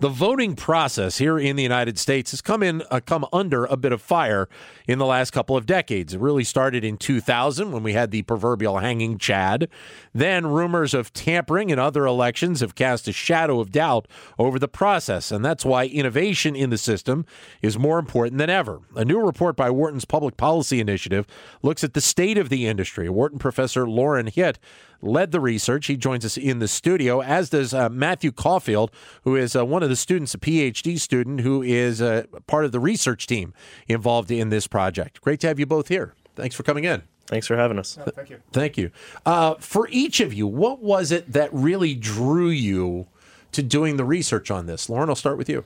The voting process here in the United States has come in uh, come under a bit of fire in the last couple of decades. It really started in 2000 when we had the proverbial hanging Chad. Then rumors of tampering in other elections have cast a shadow of doubt over the process, and that's why innovation in the system is more important than ever. A new report by Wharton's Public Policy Initiative looks at the state of the industry. Wharton professor Lorin Hitt led the research. He joins us in the studio, as does uh, Matthew Caulfield, who is uh, one of the students, a PhD student, who is uh, part of the research team involved in this project. Great to have you both here. Thanks for coming in. Thanks for having us. Oh, thank you. Thank you. Uh, for each of you, what was it that really drew you to doing the research on this? Lorin, I'll start with you.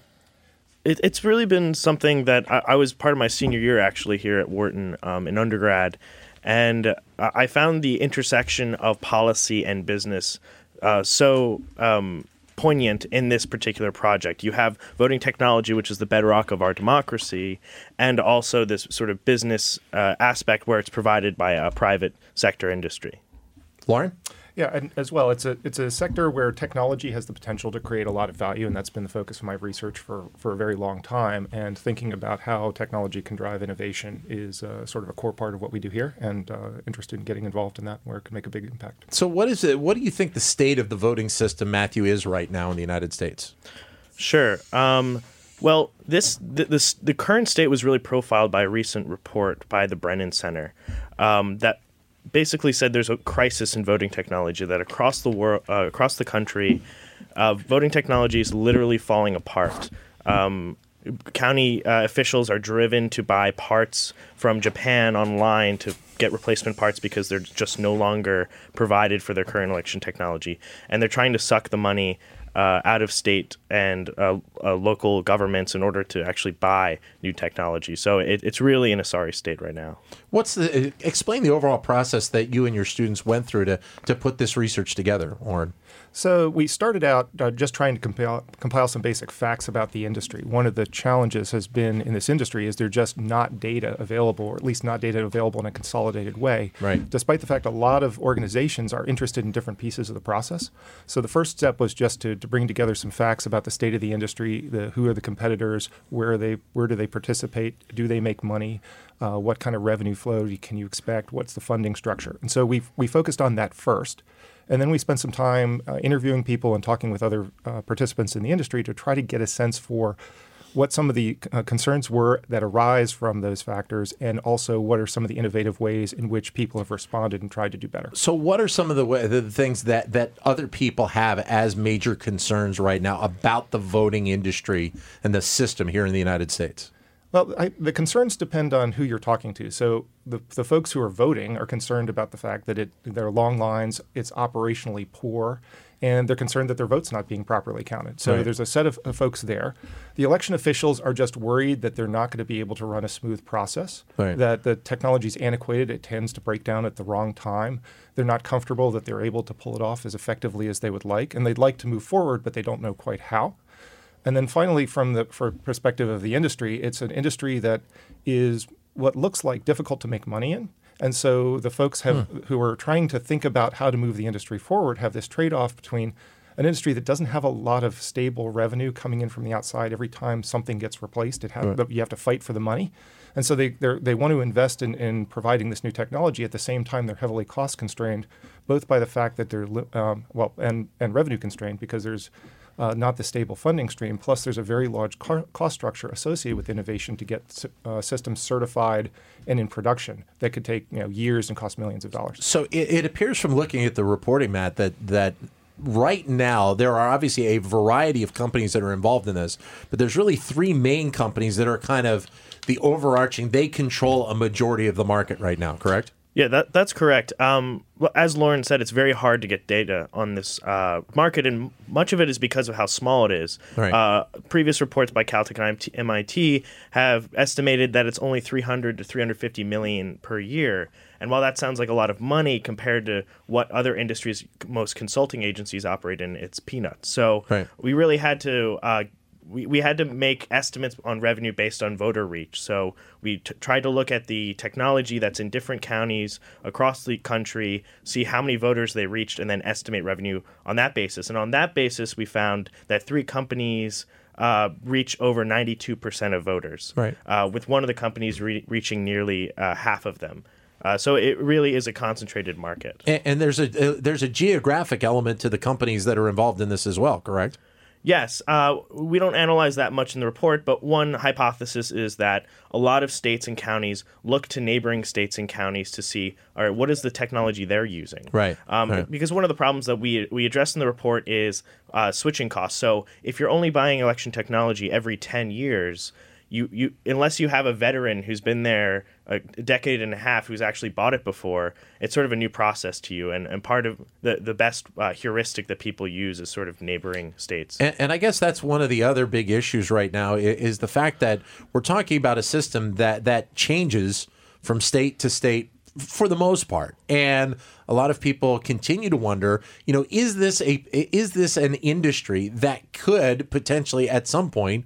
It, it's really been something that I, I, was part of my senior year actually here at Wharton um, in undergrad and I found the intersection of policy and business uh, so um, poignant in this particular project. You have voting technology, which is the bedrock of our democracy, and also this sort of business uh, aspect where it's provided by a private sector industry. Lorin? Yeah, and as well, it's a it's a sector where technology has the potential to create a lot of value, and that's been the focus of my research for for a very long time. And thinking about how technology can drive innovation is uh, sort of a core part of what we do here, and uh, interested in getting involved in that where it can make a big impact. So, what is it? What do you think the state of the voting system, Matthew, is right now in the United States? Sure. Um, well, this, this the current state was really profiled by a recent report by the Brennan Center um, that basically said there's a crisis in voting technology that across the world, uh, across the country, uh, voting technology is literally falling apart. Um, county uh, officials are driven to buy parts from Japan online to get replacement parts because they're just no longer provided for their current election technology, and they're trying to suck the money uh, out of state and uh, uh, local governments in order to actually buy new technology. So it, it's really in a sorry state right now. What's the explain the overall process that you and your students went through to to put this research together, Lorin? So we started out uh, just trying to compile, compile some basic facts about the industry. One of the challenges has been in this industry is there's just not data available, or at least not data available in a consolidated way. Right. Despite the fact a lot of organizations are interested in different pieces of the process. So the first step was just to, to bring together some facts about the state of the industry, the, who are the competitors, where are they, where do they participate, do they make money, uh, what kind of revenue flow can you expect, what's the funding structure, and so we we focused on that first. And then we spent some time uh, interviewing people and talking with other uh, participants in the industry to try to get a sense for what some of the uh, concerns were that arise from those factors, and also what are some of the innovative ways in which people have responded and tried to do better. So, what are some of the, way, the things that, that other people have as major concerns right now about the voting industry and the system here in the United States? Well, I, the concerns depend on who you're talking to. So the, the folks who are voting are concerned about the fact that it there are long lines, it's operationally poor, and they're concerned that their vote's not being properly counted. So right. there's a set of, of, folks there. The election officials are just worried that they're not going to be able to run a smooth process, right. that the technology is antiquated, it tends to break down at the wrong time. They're not comfortable that they're able to pull it off as effectively as they would like, and they'd like to move forward, but they don't know quite how. And then finally, from the perspective of the industry, it's an industry that is what looks like difficult to make money in. And so the folks have, hmm. who are trying to think about how to move the industry forward have this trade off between an industry that doesn't have a lot of stable revenue coming in from the outside every time something gets replaced. It right. you have to fight for the money. And so they they want to invest in, in providing this new technology. At the same time, they're heavily cost constrained, both by the fact that they're um, well and and revenue constrained because there's uh, not the stable funding stream. Plus, there's a very large car- cost structure associated with innovation to get uh, systems certified and in production that could take you know years and cost millions of dollars. So it, it appears from looking at the reporting, Matt, that that right now there are obviously a variety of companies that are involved in this, but there's really three main companies that are kind of the overarching. They control a majority of the market right now. Correct? Yeah, that that's correct. Um, well, as Lorin said, it's very hard to get data on this uh, market, and much of it is because of how small it is. Right. Uh, previous reports by Caltech and MIT have estimated that it's only 300 to 350 million per year. And while that sounds like a lot of money compared to what other industries, most consulting agencies operate in, it's peanuts. So Right. we really had to uh, we, we had to make estimates on revenue based on voter reach. So we t- tried to look at the technology that's in different counties across the country, see how many voters they reached, and then estimate revenue on that basis. And on that basis, we found that three companies uh, reach over 92% of voters, Right. uh, with one of the companies re- reaching nearly uh, half of them. Uh, so it really is a concentrated market. And, and there's a uh, there's a geographic element to the companies that are involved in this as well, correct? Yes, uh, we don't analyze that much in the report, but one hypothesis is that a lot of states and counties look to neighboring states and counties to see, all right, what is the technology they're using? Right, Um, right. Because one of the problems that we we address in the report is uh, switching costs. So if you're only buying election technology every ten years. You, you unless you have a veteran who's been there a decade and a half who's actually bought it before, it's sort of a new process to you. And, and part of the, the best uh, heuristic that people use is sort of neighboring states. And, and I guess that's one of the other big issues right now i- is the fact that we're talking about a system that that changes from state to state for the most part, and a lot of people continue to wonder, you know, is this a is this an industry that could potentially at some point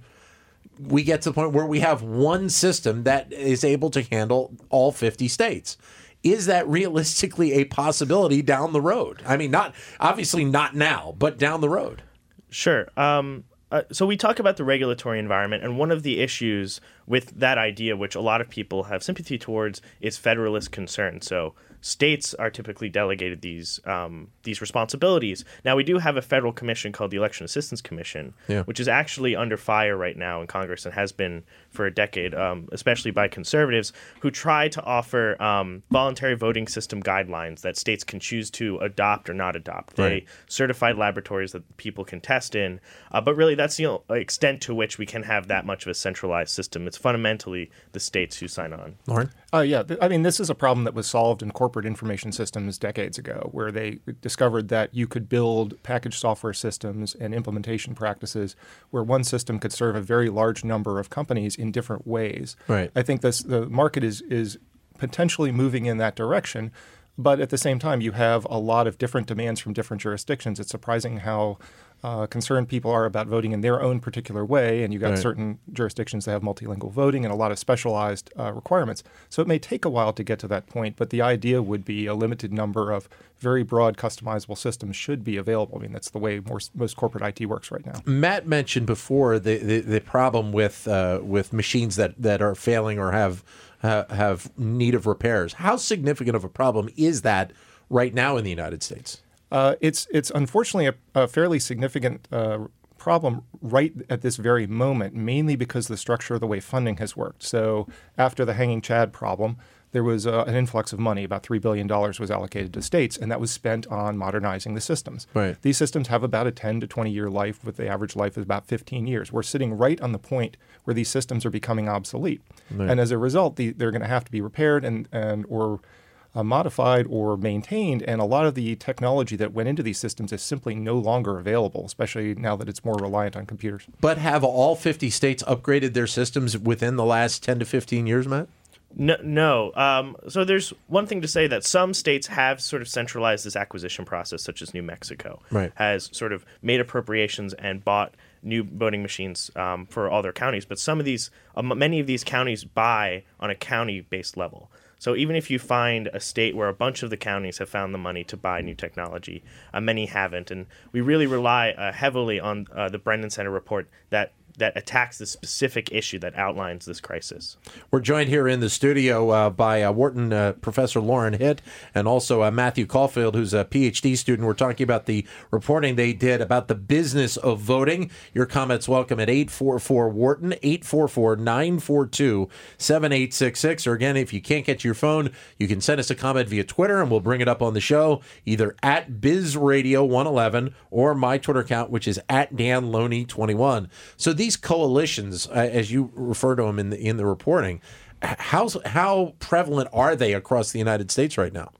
we get to the point where we have one system that is able to handle all 50 states. Is that realistically a possibility down the road? I mean, not obviously not now, but down the road. Sure. Um, uh, so we talk about the regulatory environment, and one of the issues with that idea, which a lot of people have sympathy towards, is federalist concern. So states are typically delegated these um, these responsibilities. Now we do have a federal commission called the Election Assistance Commission, Yeah. which is actually under fire right now in Congress and has been for a decade, um, especially by conservatives who try to offer um, voluntary voting system guidelines that states can choose to adopt or not adopt. They Right. certified laboratories that people can test in. Uh, but really, that's the extent to which we can have that much of a centralized system. It's fundamentally the states who sign on. Lorin? Uh, yeah, I mean, this is a problem that was solved in corporate information systems decades ago, where they discovered that you could build packaged software systems and implementation practices where one system could serve a very large number of companies in different ways. Right. I think this the market is is potentially moving in that direction. But at the same time, you have a lot of different demands from different jurisdictions. It's surprising how uh, concerned people are about voting in their own particular way. And you've got Right. certain jurisdictions that have multilingual voting and a lot of specialized uh, requirements. So it may take a while to get to that point, but the idea would be a limited number of very broad customizable systems should be available. I mean, that's the way more, most corporate IT works right now. Matt mentioned before the, the, the problem with uh, with machines that, that are failing or have uh, have need of repairs. How significant of a problem is that right now in the United States? Uh, it's it's unfortunately a, a fairly significant uh, problem right at this very moment, mainly because the structure of the way funding has worked. So after the hanging Chad problem, there was uh, an influx of money. About three billion dollars was allocated to states, and that was spent on modernizing the systems. Right. These systems have about a 10 to 20 year life, with the average life is about 15 years. We're sitting right on the point where these systems are becoming obsolete, and as a result, the, they're going to have to be repaired and and or uh, modified or maintained, and a lot of the technology that went into these systems is simply no longer available, especially now that it's more reliant on computers. But have all 50 states upgraded their systems within the last 10 to 15 years, Matt? No, no. Um, so there's one thing to say that some states have sort of centralized this acquisition process, such as New Mexico Right. has sort of made appropriations and bought new voting machines um, for all their counties. But some of these, um, many of these counties buy on a county-based level. So even if you find a state where a bunch of the counties have found the money to buy new technology, uh, many haven't, and we really rely uh, heavily on uh, the Brennan Center report that that attacks the specific issue that outlines this crisis. We're joined here in the studio uh, by uh, Wharton uh, Professor Lorin Hitt and also uh, Matthew Caulfield, who's a PhD student. We're talking about the reporting they did about the business of voting. Your comments welcome at 844 Wharton, 844 942 7866. Or again, if you can't get to your phone, you can send us a comment via Twitter and we'll bring it up on the show, either at BizRadio111 or my Twitter account, which is at Dan Loney21. So these coalitions, uh, as you refer to them in the, in the reporting, how's how prevalent are they across the United States right now?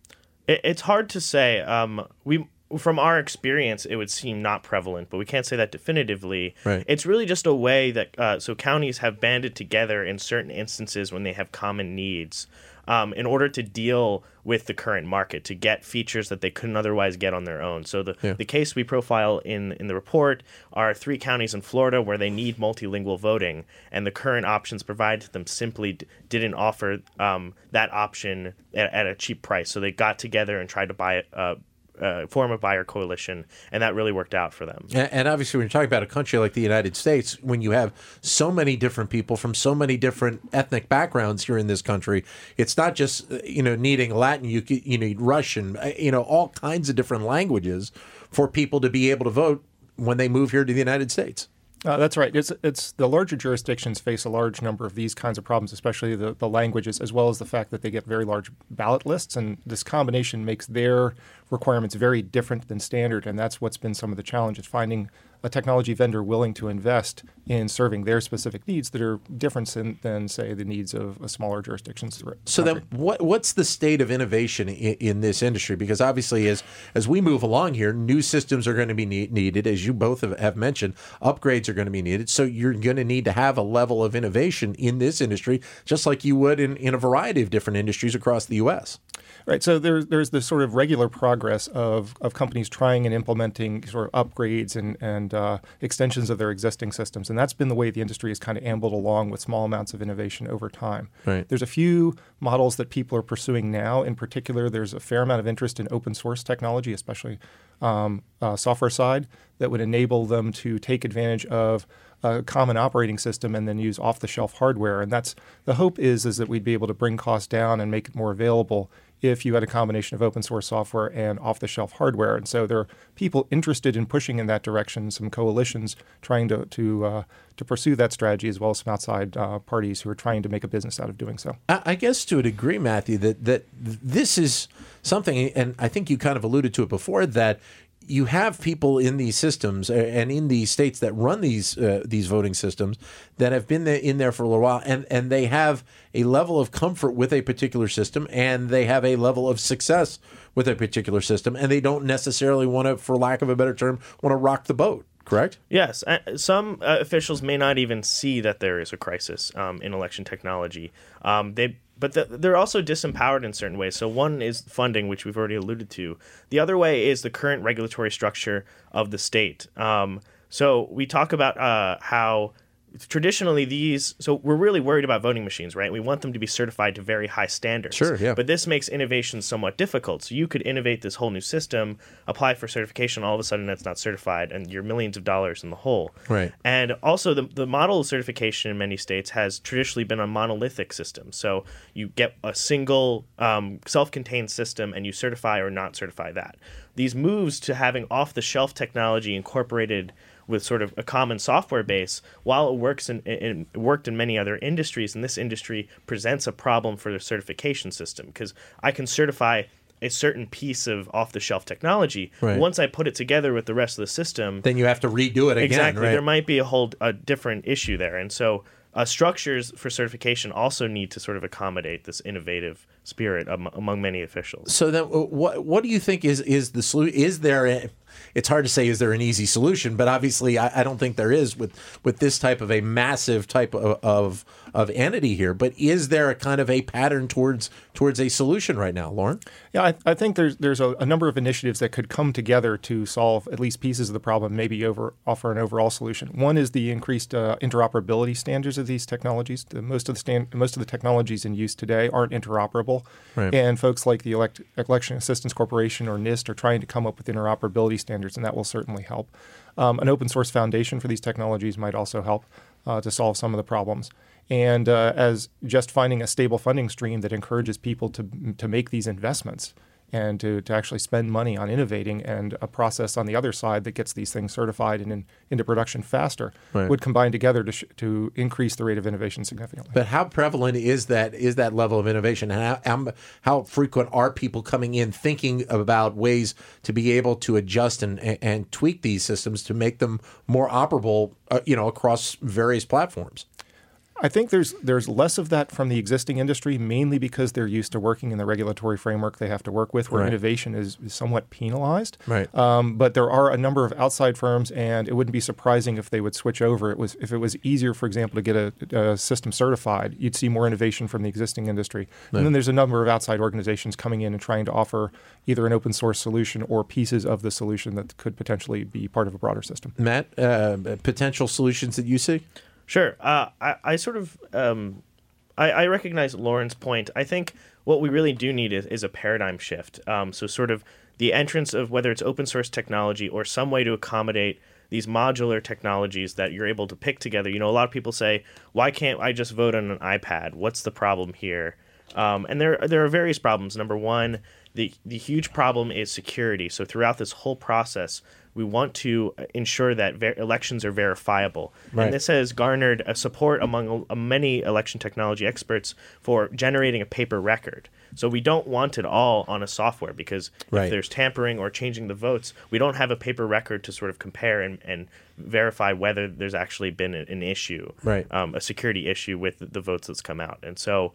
It, it's hard to say. Um, we from our experience, it would seem not prevalent, but we can't say that definitively. Right. It's really just a way that uh, so counties have banded together in certain instances when they have common needs. Um, in order to deal with the current market, to get features that they couldn't otherwise get on their own. So the, Yeah. the case we profile in in the report are three counties in Florida where they need multilingual voting, and the current options provided to them simply d- didn't offer um, that option at, at a cheap price. So they got together and tried to buy. Uh, uh, form a buyer coalition, and that really worked out for them. And, and obviously, when you're talking about a country like the United States, when you have so many different people from so many different ethnic backgrounds here in this country, it's not just uh, you know needing Latin. You you need Russian, uh, you know, all kinds of different languages for people to be able to vote when they move here to the United States. Uh, that's right. It's it's the larger jurisdictions face a large number of these kinds of problems, especially the, the languages, as well as the fact that they get very large ballot lists, and this combination makes their requirements very different than standard, and that's what's been some of the challenges finding a technology vendor willing to invest in serving their specific needs that are different than, than say, the needs of a smaller jurisdictions. the So then, what what's the state of innovation in, in this industry? Because obviously, as as we move along here, new systems are going to be need, needed, as you both have, have mentioned. Upgrades are going to be needed. So you're going to need to have a level of innovation in this industry, just like you would in, in a variety of different industries across the U.S. Right. So there's there's this sort of regular progress of, of companies trying and implementing sort of upgrades and and uh, extensions of their existing systems, and that's been the way the industry has kind of ambled along with small amounts of innovation over time. Right. There's a few models that people are pursuing now. In particular, there's a fair amount of interest in open source technology, especially um, uh, software side, that would enable them to take advantage of a common operating system and then use off-the-shelf hardware. And that's the hope is is that we'd be able to bring costs down and make it more available if you had a combination of open source software and off-the-shelf hardware. And so there are people interested in pushing in that direction. Some coalitions trying to to uh, to pursue that strategy, as well as some outside uh, parties who are trying to make a business out of doing so. I guess to a degree, Matthew, that that this is something, and I think you kind of alluded to it before that you have people in these systems uh, and in these states that run these uh, these voting systems that have been there, in there for a little while, and and they have a level of comfort with a particular system, and they have a level of success with a particular system, and they don't necessarily want to, for lack of a better term, want to rock the boat. Correct? Yes, uh, some uh, officials may not even see that there is a crisis um, in election technology. Um, they, but the, they're also disempowered in certain ways. So one is funding, which we've already alluded to. The other way is the current regulatory structure of the state. Um, so we talk about uh, how traditionally these so we're really worried about voting machines right? We want them to be certified to very high standards. Sure, yeah. but this makes innovation somewhat difficult. So you could innovate this whole new system apply for certification all of a sudden that's not certified and you're millions of dollars in the hole. Right. and also the, the model of certification in many states has traditionally been a monolithic system. So you get a single um, self-contained system and you certify or not certify that. These moves to having off-the-shelf technology incorporated with sort of a common software base, while it works in, in worked in many other industries, and this industry presents a problem for the certification system because I can certify a certain piece of off-the-shelf technology. Right. Once I put it together with the rest of the system, Then you have to redo it again. exactly right? there might be a whole a different issue there, and so. Uh, structures for certification also need to sort of accommodate this innovative spirit am- among many officials. So then, uh, what what do you think is is the solution? Is there? A, it's hard to say. Is there an easy solution? But obviously, I, I don't think there is with with this type of a massive type of, of of entity here. But is there a kind of a pattern towards towards a solution right now, Lorin? Yeah, I, I think there's there's a, a number of initiatives that could come together to solve at least pieces of the problem, maybe over offer an overall solution. One is the increased uh, interoperability standards of these technologies. The, most of the stand, most of the technologies in use today aren't interoperable, Right. and folks like the Elect, Election Assistance Corporation or NIST are trying to come up with interoperability standards, and that will certainly help. Um, an open source foundation for these technologies might also help uh, to solve some of the problems. And uh, as just finding a stable funding stream that encourages people to to make these investments and to, to actually spend money on innovating and a process on the other side that gets these things certified and in, into production faster Right. would combine together to, sh- to increase the rate of innovation significantly. But how prevalent is that is that level of innovation, and how, how how frequent are people coming in thinking about ways to be able to adjust and and, and tweak these systems to make them more operable, uh, you know, across various platforms? I think there's there's less of that from the existing industry, mainly because they're used to working in the regulatory framework they have to work with, where Right. innovation is, is somewhat penalized. Right. Um, but there are a number of outside firms, and it wouldn't be surprising if they would switch over. It was if it was easier, for example, to get a, a system certified, you'd see more innovation from the existing industry. And then there's a number of outside organizations coming in and trying to offer either an open source solution or pieces of the solution that could potentially be part of a broader system. Matt, uh, potential solutions that you see? Sure. Uh, I, I sort of um, I, I recognize Lorin's point. I think what we really do need is, is a paradigm shift. Um, so sort of the entrance of whether it's open source technology or some way to accommodate these modular technologies that you're able to pick together. You know, a lot of people say, "Why can't I just vote on an iPad? What's the problem here?" Um, and there there are various problems. Number one, the the huge problem is security. So throughout this whole process, we want to ensure that ver- elections are verifiable. Right. And this has garnered a support among uh, many election technology experts for generating a paper record. So we don't want it all on a software because Right. if there's tampering or changing the votes, we don't have a paper record to sort of compare and, and verify whether there's actually been an issue, Right. um, a security issue with the votes that's come out. And so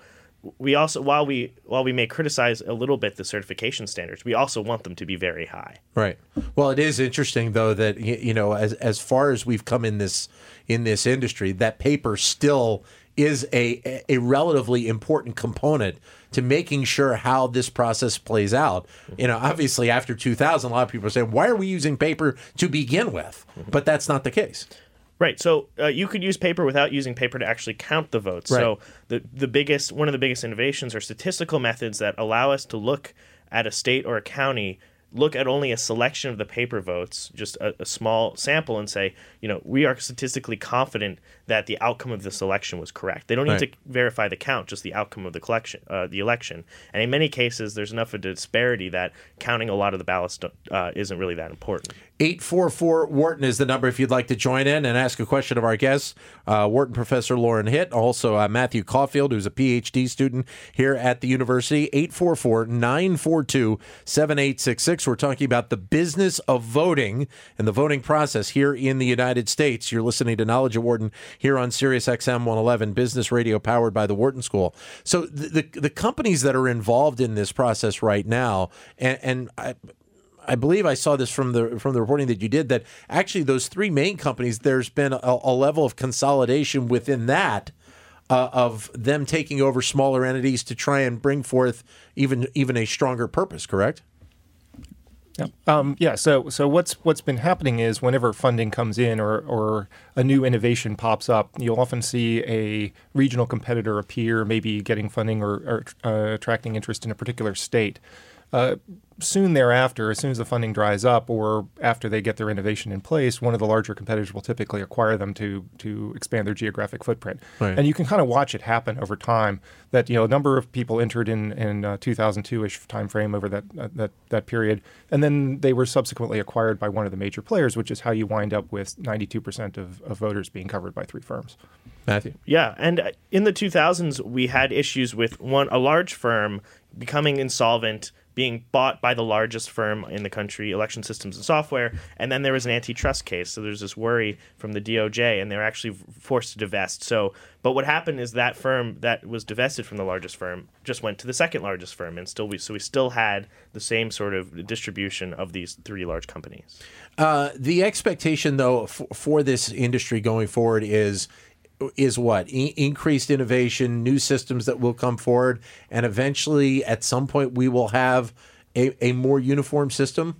we also while we while we may criticize a little bit the certification standards, we also want them to be very high. Right. Well, it is interesting though that you know as as far as we've come in this in this industry, that paper still is a a relatively important component to making sure how this process plays out. Mm-hmm. You know, obviously after 2000, a lot of people are saying, "Why are we using paper to begin with?" Mm-hmm. But that's not the case. Right. So uh, you could use paper without using paper to actually count the votes. Right. So the the biggest one of the biggest innovations are statistical methods that allow us to look at a state or a county, look at only a selection of the paper votes, just a, a small sample, and say, you know, we are statistically confident that the outcome of this election was correct. They don't need Right. to verify the count, just the outcome of the collection, uh, the election. And in many cases, there's enough of a disparity that counting a lot of the ballots uh, isn't really that important. 844 Wharton is the number if you'd like to join in and ask a question of our guests. Uh, Wharton professor Lorin Hitt, also uh, Matthew Caulfield, who's a PhD student here at the university. 844 942 7866. We're talking about the business of voting and the voting process here in the United States. You're listening to Knowledge at Wharton here on Sirius XM 111, business radio powered by the Wharton School. So the, the, the companies that are involved in this process right now, and, and I, I believe I saw this from the from the reporting that you did that actually those three main companies there's been a, a level of consolidation within that uh, of them taking over smaller entities to try and bring forth even even a stronger purpose. Correct? Yeah. Um, yeah. So, so what's what's been happening is whenever funding comes in or or a new innovation pops up, you'll often see a regional competitor appear, maybe getting funding or, or uh, attracting interest in a particular state. Uh, soon thereafter, as soon as the funding dries up, or after they get their innovation in place, one of the larger competitors will typically acquire them to to expand their geographic footprint. Right. And you can kind of watch it happen over time. That you know, a number of people entered in in uh, 2002ish timeframe over that uh, that that period, and then they were subsequently acquired by one of the major players, which is how you wind up with 92% of, of voters being covered by three firms. Matthew. Yeah, and uh, in the 2000s, we had issues with one a large firm becoming insolvent, being bought by the largest firm in the country, Election Systems and Software, and then there was an antitrust case. So there's this worry from the DOJ, and they were actually forced to divest. So, but what happened is that firm that was divested from the largest firm just went to the second largest firm, and still we so we still had the same sort of distribution of these three large companies. Uh, the expectation, though, for this industry going forward is is what increased innovation, new systems that will come forward, and eventually, at some point, we will have a, a more uniform system.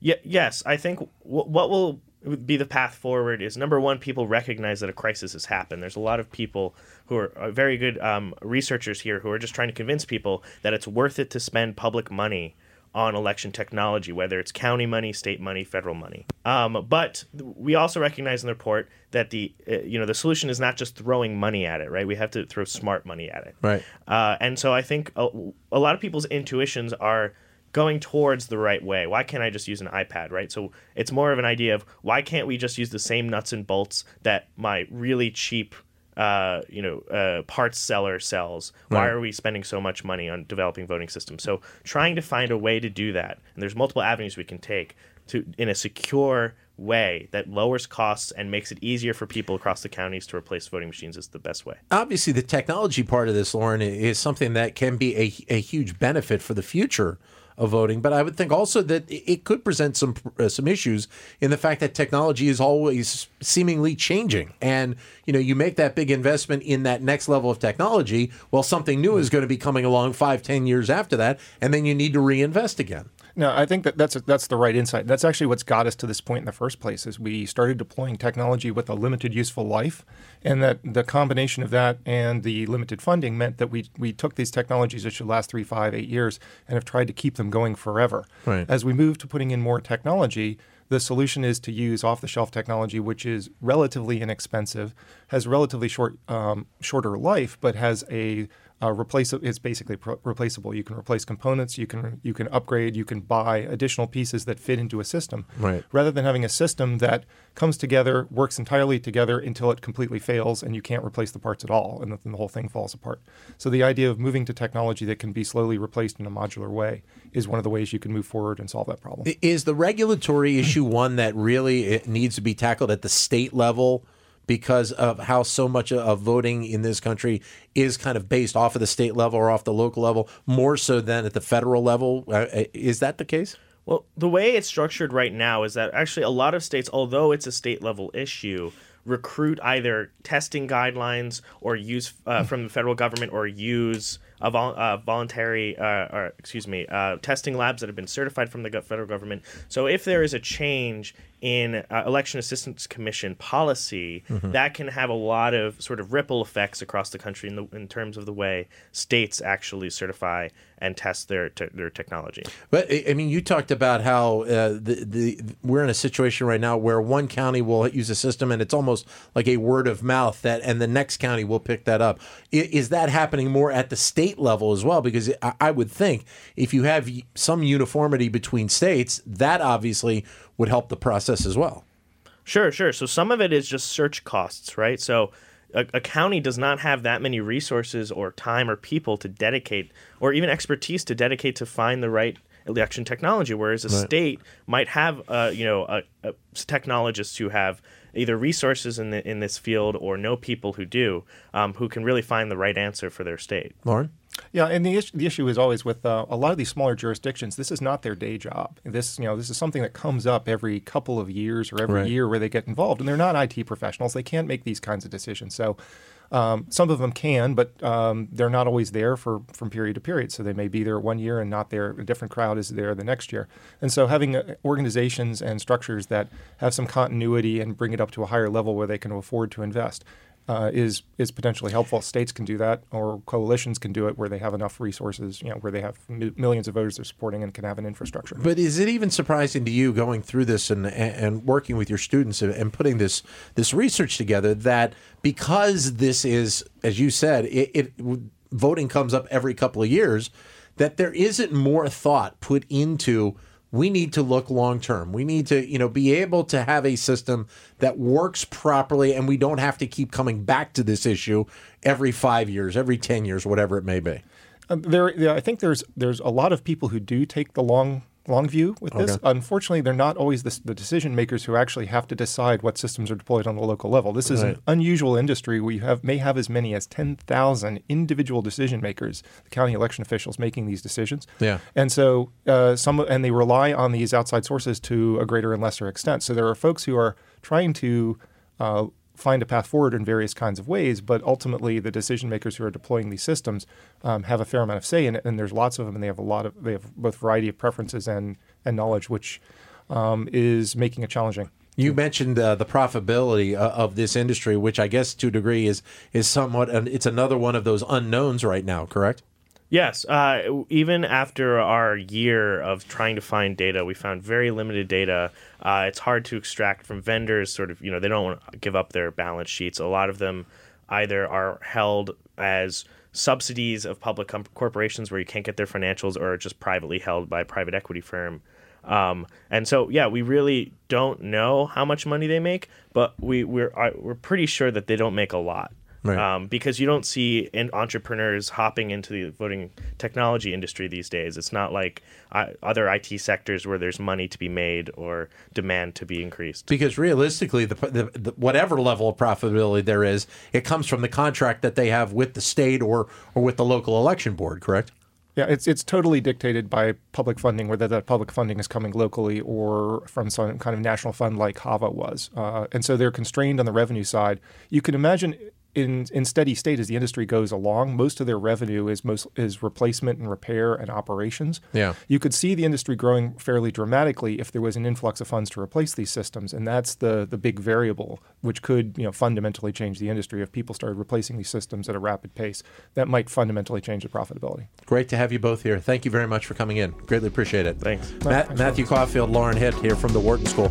Yeah, yes, I think w- what will be the path forward is number one, people recognize that a crisis has happened. There's a lot of people who are uh, very good um, researchers here who are just trying to convince people that it's worth it to spend public money on election technology, whether it's county money, state money, federal money. Um, but we also recognize in the report that the uh, you know the solution is not just throwing money at it, right? We have to throw smart money at it, Right. uh, and so I think a, a lot of people's intuitions are going towards the right way. Why can't I just use an iPad, right? So it's more of an idea of why can't we just use the same nuts and bolts that my really cheap, uh, you know, uh, parts seller sells? Why Right. are we spending so much money on developing voting systems? So trying to find a way to do that, and there's multiple avenues we can take to in a secure way that lowers costs and makes it easier for people across the counties to replace voting machines is the best way. Obviously, the technology part of this, Lorin, is something that can be a, a huge benefit for the future of voting. But I would think also that it could present some uh, some issues in the fact that technology is always seemingly changing, and you know you make that big investment in that next level of technology. Well, something new is going to be coming along five, ten years after that, and then you need to reinvest again. No, I think that that's that's the right insight. That's actually what's got us to this point in the first place. Is we started deploying technology with a limited useful life, and that the combination of that and the limited funding meant that we we took these technologies that should last three, five, eight years, and have tried to keep them going forever. Right. As we move to putting in more technology, the solution is to use off-the-shelf technology, which is relatively inexpensive, has relatively short, um, shorter life, but has a uh, replace it's basically pro- replaceable. You can replace components, you can you can upgrade, you can buy additional pieces that fit into a system. Right. Rather than having a system that comes together, works entirely together until it completely fails and you can't replace the parts at all, and then the whole thing falls apart. So the idea of moving to technology that can be slowly replaced in a modular way is one of the ways you can move forward and solve that problem. Is the regulatory issue one that really needs to be tackled at the state level? Because of how so much of voting in this country is kind of based off of the state level or off the local level more so than at the federal level. Uh, uh, is that the case? Well, the way it's structured right now is that actually a lot of states, although it's a state level issue, recruit either testing guidelines or use uh, from the federal government or use a vol- uh, voluntary, uh, or excuse me, uh, testing labs that have been certified from the federal government. So if there is a change in uh, election assistance commission policy, mm-hmm. that can have a lot of sort of ripple effects across the country in, the, in terms of the way states actually certify and test their te- their technology. But I mean, you talked about how uh, the the we're in a situation right now where one county will use a system and it's almost like a word of mouth that, and the next county will pick that up. Is that happening more at the state level as well? Because I would think if you have some uniformity between states, that obviously would help the process as well. Sure, sure. So some of it is just search costs, right? So a, a, county does not have that many resources or time or people to dedicate, or even expertise to dedicate to find the right election technology. Whereas a right. state might have, uh, you know, a, a technologists who have either resources in the, in this field or know people who do, um, who can really find the right answer for their state. Lorin. Yeah, and the issue, the issue is always with uh, a lot of these smaller jurisdictions. This is not their day job. This you know this is something that comes up every couple of years or every right. year where they get involved, and they're not IT professionals. They can't make these kinds of decisions. So um, some of them can, but um, they're not always there for from period to period. So they may be there one year and not there. A different crowd is there the next year. And so having uh, organizations and structures that have some continuity and bring it up to a higher level where they can afford to invest uh, is is potentially helpful. States can do that, or coalitions can do it, where they have enough resources, you know, where they have m- millions of voters they're supporting and can have an infrastructure. But is it even surprising to you going through this and and working with your students and putting this this research together that because this is, as you said, it, it voting comes up every couple of years, that there isn't more thought put into we need to look long term. We need to, you know, be able to have a system that works properly and we don't have to keep coming back to this issue every 5 years, every 10 years, whatever it may be. Um, there yeah, I think there's there's a lot of people who do take the long long view with this. Okay. Unfortunately, they're not always the, the, decision makers who actually have to decide what systems are deployed on the local level. This is right. an unusual industry where you have may have as many as 10,000 individual decision makers, the county election officials making these decisions. Yeah. And so uh, some and they rely on these outside sources to a greater and lesser extent. So there are folks who are trying to uh, find a path forward in various kinds of ways, but ultimately the decision makers who are deploying these systems um, have a fair amount of say in it, and there's lots of them, and they have a lot of they have both variety of preferences and and knowledge, which um, is making it challenging. You mentioned uh, the profitability uh, of this industry, which I guess to a degree is is somewhat, and it's another one of those unknowns right now. Correct? Yes. Uh, even after our year of trying to find data, we found very limited data. Uh, it's hard to extract from vendors. Sort of, you know, they don't want to give up their balance sheets. A lot of them either are held as subsidies of public com- corporations where you can't get their financials, or just privately held by a private equity firm. Um, and so, yeah, we really don't know how much money they make, but we we're we're pretty sure that they don't make a lot. Right. Um, because you don't see in entrepreneurs hopping into the voting technology industry these days. It's not like uh, other IT sectors where there's money to be made or demand to be increased. Because realistically, the, the, the whatever level of profitability there is, it comes from the contract that they have with the state or or with the local election board. Correct? Yeah, it's it's totally dictated by public funding, whether that public funding is coming locally or from some kind of national fund like HAVA was, uh, and so they're constrained on the revenue side. You can imagine in in steady state as the industry goes along, most of their revenue is most is replacement and repair and operations. Yeah. You could see the industry growing fairly dramatically if there was an influx of funds to replace these systems, and that's the the big variable which could you know fundamentally change the industry if people started replacing these systems at a rapid pace. That might fundamentally change the profitability. Great to have you both here. Thank you very much for coming in. Greatly appreciate it. Thanks. Matt, Matthew Caulfield, Lorin Hitt here from the Wharton School.